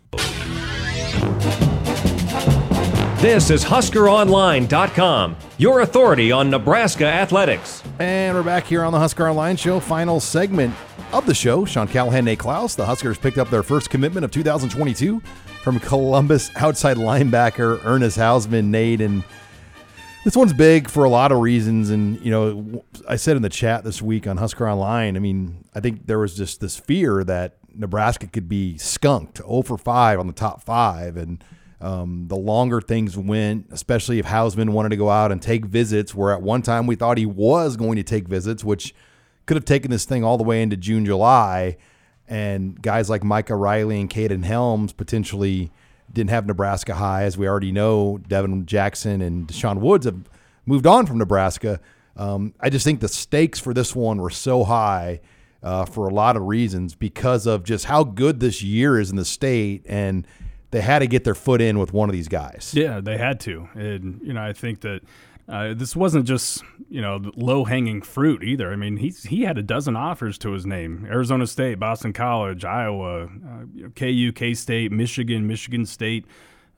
This is HuskerOnline.com, your authority on Nebraska athletics. And we're back here on the Husker Online Show, final segment of the show. Sean Callahan, Nate Clouse. The Huskers picked up their first commitment of 2022 from Columbus outside linebacker Ernest Hausmann, Nate. And this one's big for a lot of reasons. And, you know, I said in the chat this week on Husker Online, I mean, I think there was just this fear that Nebraska could be skunked 0 for 5 on the top five. And, um, the longer things went, especially if Hausmann wanted to go out and take visits, where at one time we thought he was going to take visits, which could have taken this thing all the way into June, July. And guys like Micah Riley and Kaden Helms potentially didn't have Nebraska high. As we already know, Devin Jackson and Deshaun Woods have moved on from Nebraska. Um, I just think the stakes for this one were so high uh, for a lot of reasons because of just how good this year is in the state and – they had to get their foot in with one of these guys. Yeah, they had to. And, you know, I think that uh, this wasn't just, you know, low hanging fruit either. I mean, he's, he had a dozen offers to his name Arizona State, Boston College, Iowa, uh, KU, K State, Michigan, Michigan State,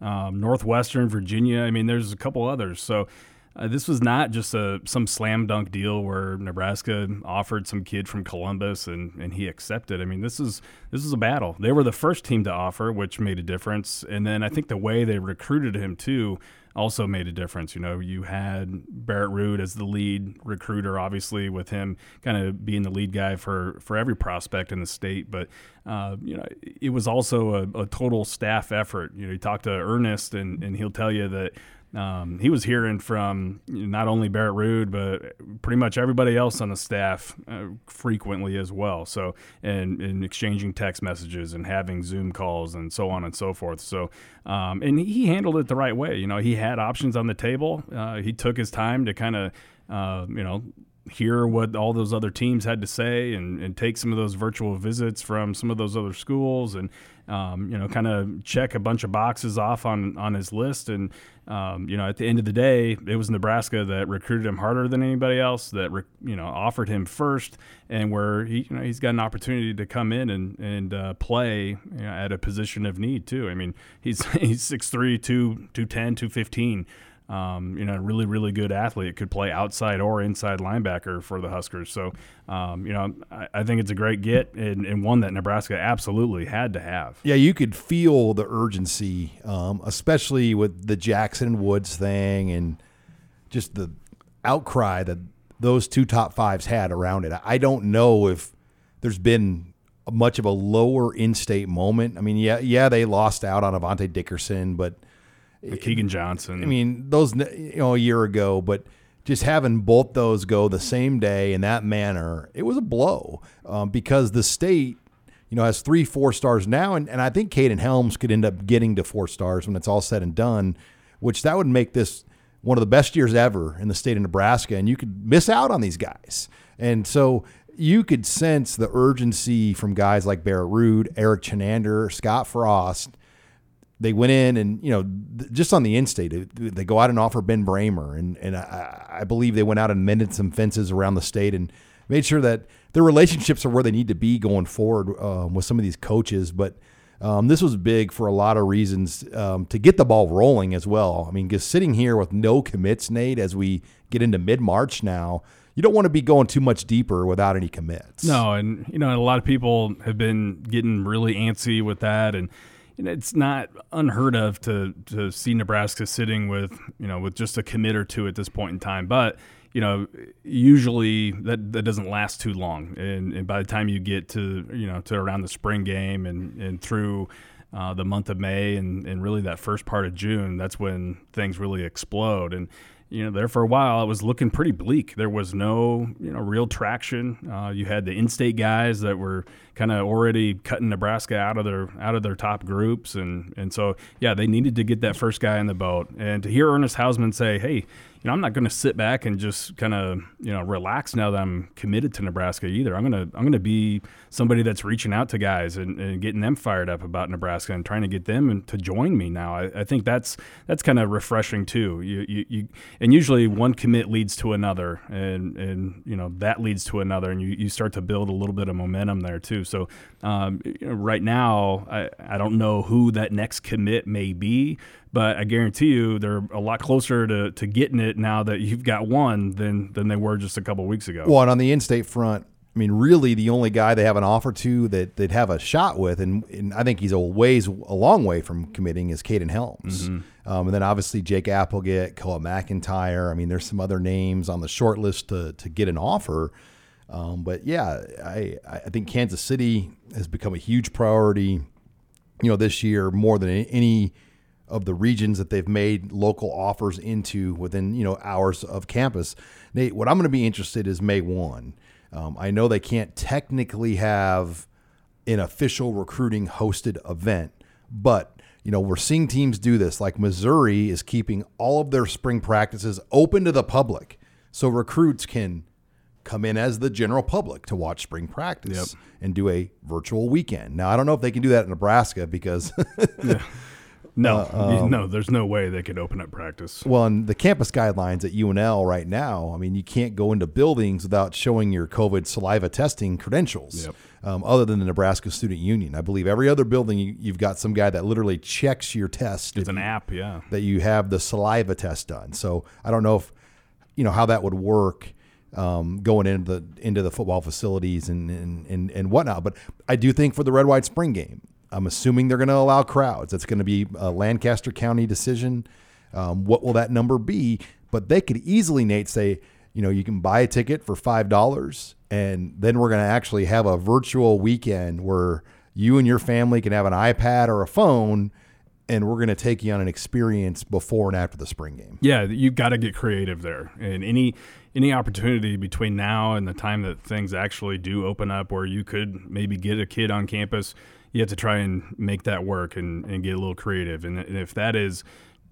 um, Northwestern, Virginia. I mean, there's a couple others. So, uh, this was not just a some slam dunk deal where Nebraska offered some kid from Columbus and, and he accepted. I mean, this is this is a battle. They were the first team to offer, which made a difference. And then I think the way they recruited him too also made a difference. You know, you had Barrett Ruud as the lead recruiter, obviously, with him kind of being the lead guy for for every prospect in the state. But uh, you know, it was also a, a, total staff effort. You know, you talk to Ernest, and and he'll tell you that um, he was hearing from not only Barrett Ruud, but pretty much everybody else on the staff uh, frequently as well. So, and, and, exchanging text messages and having Zoom calls and so on and so forth. So, um, and he handled it the right way. You know, he had options on the table. Uh, he took his time to kind of, uh, you know, hear what all those other teams had to say and, and take some of those virtual visits from some of those other schools and um, you know kind of check a bunch of boxes off on on his list. And um, you know at the end of the day it was Nebraska that recruited him harder than anybody else that re- you know offered him first and where he you know he's got an opportunity to come in and and uh, play you know, at a position of need too. I mean he's he's 6'3 2 210 215 um, you know, a really, really good athlete could play outside or inside linebacker for the Huskers. So, um, you know, I, I, think it's a great get and, and, one that Nebraska absolutely had to have. Yeah, you could feel the urgency, um, especially with the Jackson Woods thing and just the outcry that those two top fives had around it. I don't know if there's been much of a lower in-state moment. I mean, yeah, yeah, they lost out on Avante Dickerson, but – Keagan Johnson. I mean, those you know a year ago, but just having both those go the same day in that manner, it was a blow um, because the state, you know, has three four stars now, and, and I think Kaden Helms could end up getting to four stars when it's all said and done, which that would make this one of the best years ever in the state of Nebraska, and you could miss out on these guys, and so you could sense the urgency from guys like Barrett Ruud, Erik Chinander, Scott Frost they went in and you know th- just on the in-state they go out and offer Ben Brahmer and and I, I believe they went out and mended some fences around the state and made sure that their relationships are where they need to be going forward um, with some of these coaches. But um, this was big for a lot of reasons um, to get the ball rolling as well. I mean, just sitting here with no commits, Nate, as we get into mid March now you don't want to be going too much deeper without any commits. No, and you know a lot of people have been getting really antsy with that, and you know, it's not unheard of to to see Nebraska sitting with you know with just a commit or two at this point in time, but. You know, usually that, that doesn't last too long, and, and by the time you get to you know to around the spring game and and through uh, the month of May and, and really that first part of June, that's when things really explode. And you know, there for a while, it was looking pretty bleak. There was no, you know, real traction. Uh, you had the in-state guys that were kind of already cutting Nebraska out of their out of their top groups, and and so yeah, they needed to get that first guy in the boat. And to hear Ernest Hausmann say, "Hey, you know, I'm not going to sit back and just kind of, you know, relax now that I'm committed to Nebraska either. I'm going to, I'm going to be somebody that's reaching out to guys and, and, getting them fired up about Nebraska and trying to get them to join me now. I, I think that's, that's kind of refreshing too. You, you, you, and usually one commit leads to another and, and, you know, that leads to another and you, you start to build a little bit of momentum there too. So, um, you know, right now, I, I don't know who that next commit may be, but I guarantee you they're a lot closer to, to getting it now that you've got one than than they were just a couple weeks ago. Well, and on the in-state front, I mean, really the only guy they have an offer to that they'd have a shot with, and, and I think he's a ways a long way from committing is Kaden Helms, mm-hmm. um, and then obviously Jake Appleget, Koa McIntyre. I mean, there's some other names on the short list to to get an offer. Um, but yeah, I I think Kansas City has become a huge priority, you know, this year more than any of the regions that they've made local offers into within you know hours of campus. Nate, what I'm going to be interested is May one. Um, I know they can't technically have an official recruiting hosted event, but you know we're seeing teams do this. Like Missouri is keeping all of their spring practices open to the public, so recruits can come in as the general public to watch spring practice yep. and do a virtual weekend. Now I don't know if they can do that in Nebraska because. yeah no, uh, um, no, there's no way they could open up practice. Well, and the campus guidelines at UNL right now, I mean, you can't go into buildings without showing your COVID saliva testing credentials. Yep. Um, other than the Nebraska Student Union, I believe every other building you, have got some guy that literally checks your test. It's an you, app, yeah, that you have the saliva test done. So I don't know if you know how that would work. Um, going into the into the football facilities and, and and and whatnot. But I do think for the red white spring game, I'm assuming they're going to allow crowds. That's going to be a Lancaster County decision. Um, what will that number be? But they could easily, Nate, say, you know, you can buy a ticket for five dollars, and then we're going to actually have a virtual weekend where you and your family can have an iPad or a phone, and we're going to take you on an experience before and after the spring game. Yeah, you've got to get creative there, and any any opportunity between now and the time that things actually do open up, where you could maybe get a kid on campus you have to try and make that work and, and get a little creative. And, and if that is,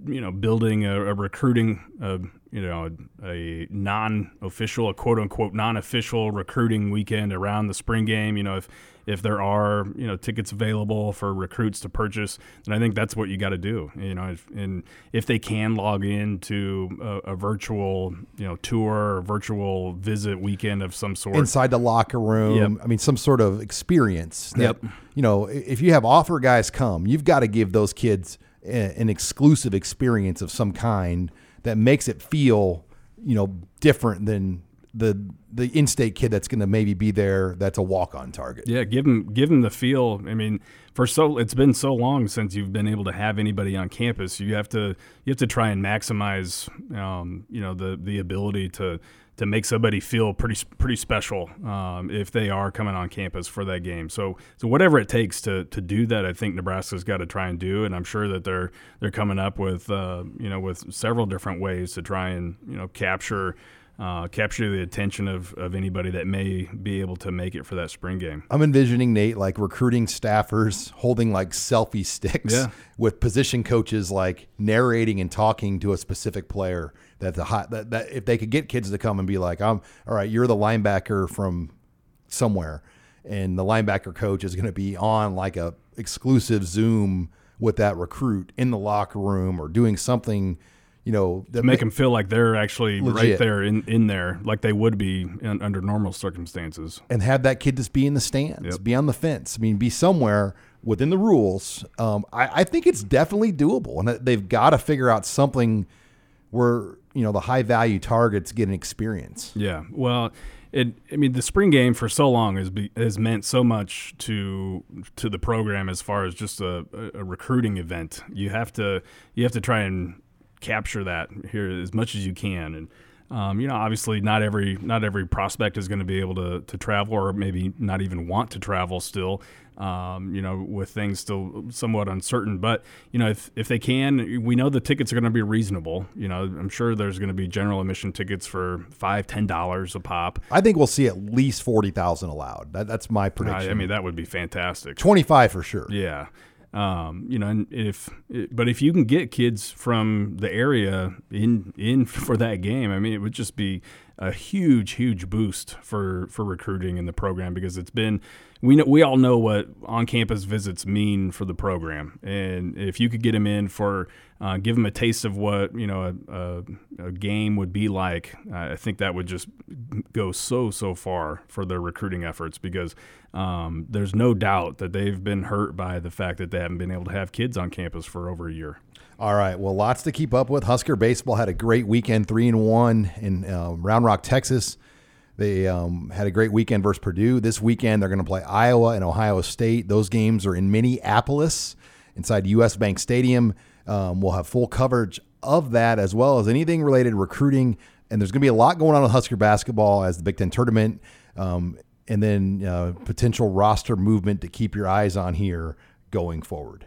you know, building a, a recruiting, uh, you know, a, a, non-official, a quote-unquote non-official recruiting weekend around the spring game. You know, if if there are you know tickets available for recruits to purchase, then I think that's what you got to do. You know, if, and if they can log in to a, a, virtual you know tour or virtual visit weekend of some sort inside the locker room. Yep. I mean, some sort of experience. That, yep. You know, if you have offer guys come, you've got to give those kids a, an exclusive experience of some kind that makes it feel you know different than the the in-state kid that's going to maybe be there that's a walk-on target. Yeah, give him give him the feel. I mean, for so it's been so long since you've been able to have anybody on campus. You have to you have to try and maximize um, you know the the ability to to make somebody feel pretty pretty special um, if they are coming on campus for that game. So so whatever it takes to to do that, I think Nebraska's got to try and do, and I'm sure that they're they're coming up with uh, you know with several different ways to try and you know capture uh, capture the attention of, of anybody that may be able to make it for that spring game. I'm envisioning Nate like recruiting staffers holding like selfie sticks yeah. with position coaches like narrating and talking to a specific player that the hot that, that if they could get kids to come and be like, I'm all right, you're the linebacker from somewhere and the linebacker coach is going to be on like a exclusive Zoom with that recruit in the locker room or doing something, you know, to make them feel like they're actually Legit. right there in, in there, like they would be in, under normal circumstances. and have that kid just be in the stands, Yep. be on the fence. I mean, be somewhere within the rules. Um, I, I think it's definitely doable, and they've got to figure out something where you know the high value targets get an experience. Yeah. Well, it. I mean, the spring game for so long has be, has meant so much to to the program as far as just a, a recruiting event. You have to you have to try and capture that here as much as you can and. Um, you know, obviously, not every not every prospect is going to be able to, to travel, or maybe not even want to travel still. Um, you know, with things still somewhat uncertain. But you know, if if they can, we know the tickets are going to be reasonable. You know, I'm sure there's going to be general admission tickets for five, ten dollars a pop. I think we'll see at least forty thousand allowed. That, that's my I, prediction. I mean, that would be fantastic. twenty five for sure. Yeah. Um, you know, and if but if you can get kids from the area in in for that game, I mean, it would just be a huge, huge boost for for recruiting in the program because it's been we know we all know what on campus visits mean for the program, and if you could get them in for uh, give them a taste of what you know a, a, a game would be like, I think that would just go so so far for their recruiting efforts because um, there's no doubt that they've been hurt by the fact that they haven't been able to have kids on campus for over a year. All right. Well, lots to keep up with. Husker baseball had a great weekend, three and one in um, Round Rock, Texas. They um, had a great weekend versus Purdue. This weekend, they're going to play Iowa and Ohio State. Those games are in Minneapolis inside U.S. Bank Stadium. Um, we'll have full coverage of that as well as anything related recruiting. And there's going to be a lot going on with Husker basketball as the Big Ten tournament, um, and then uh, potential roster movement to keep your eyes on here going forward.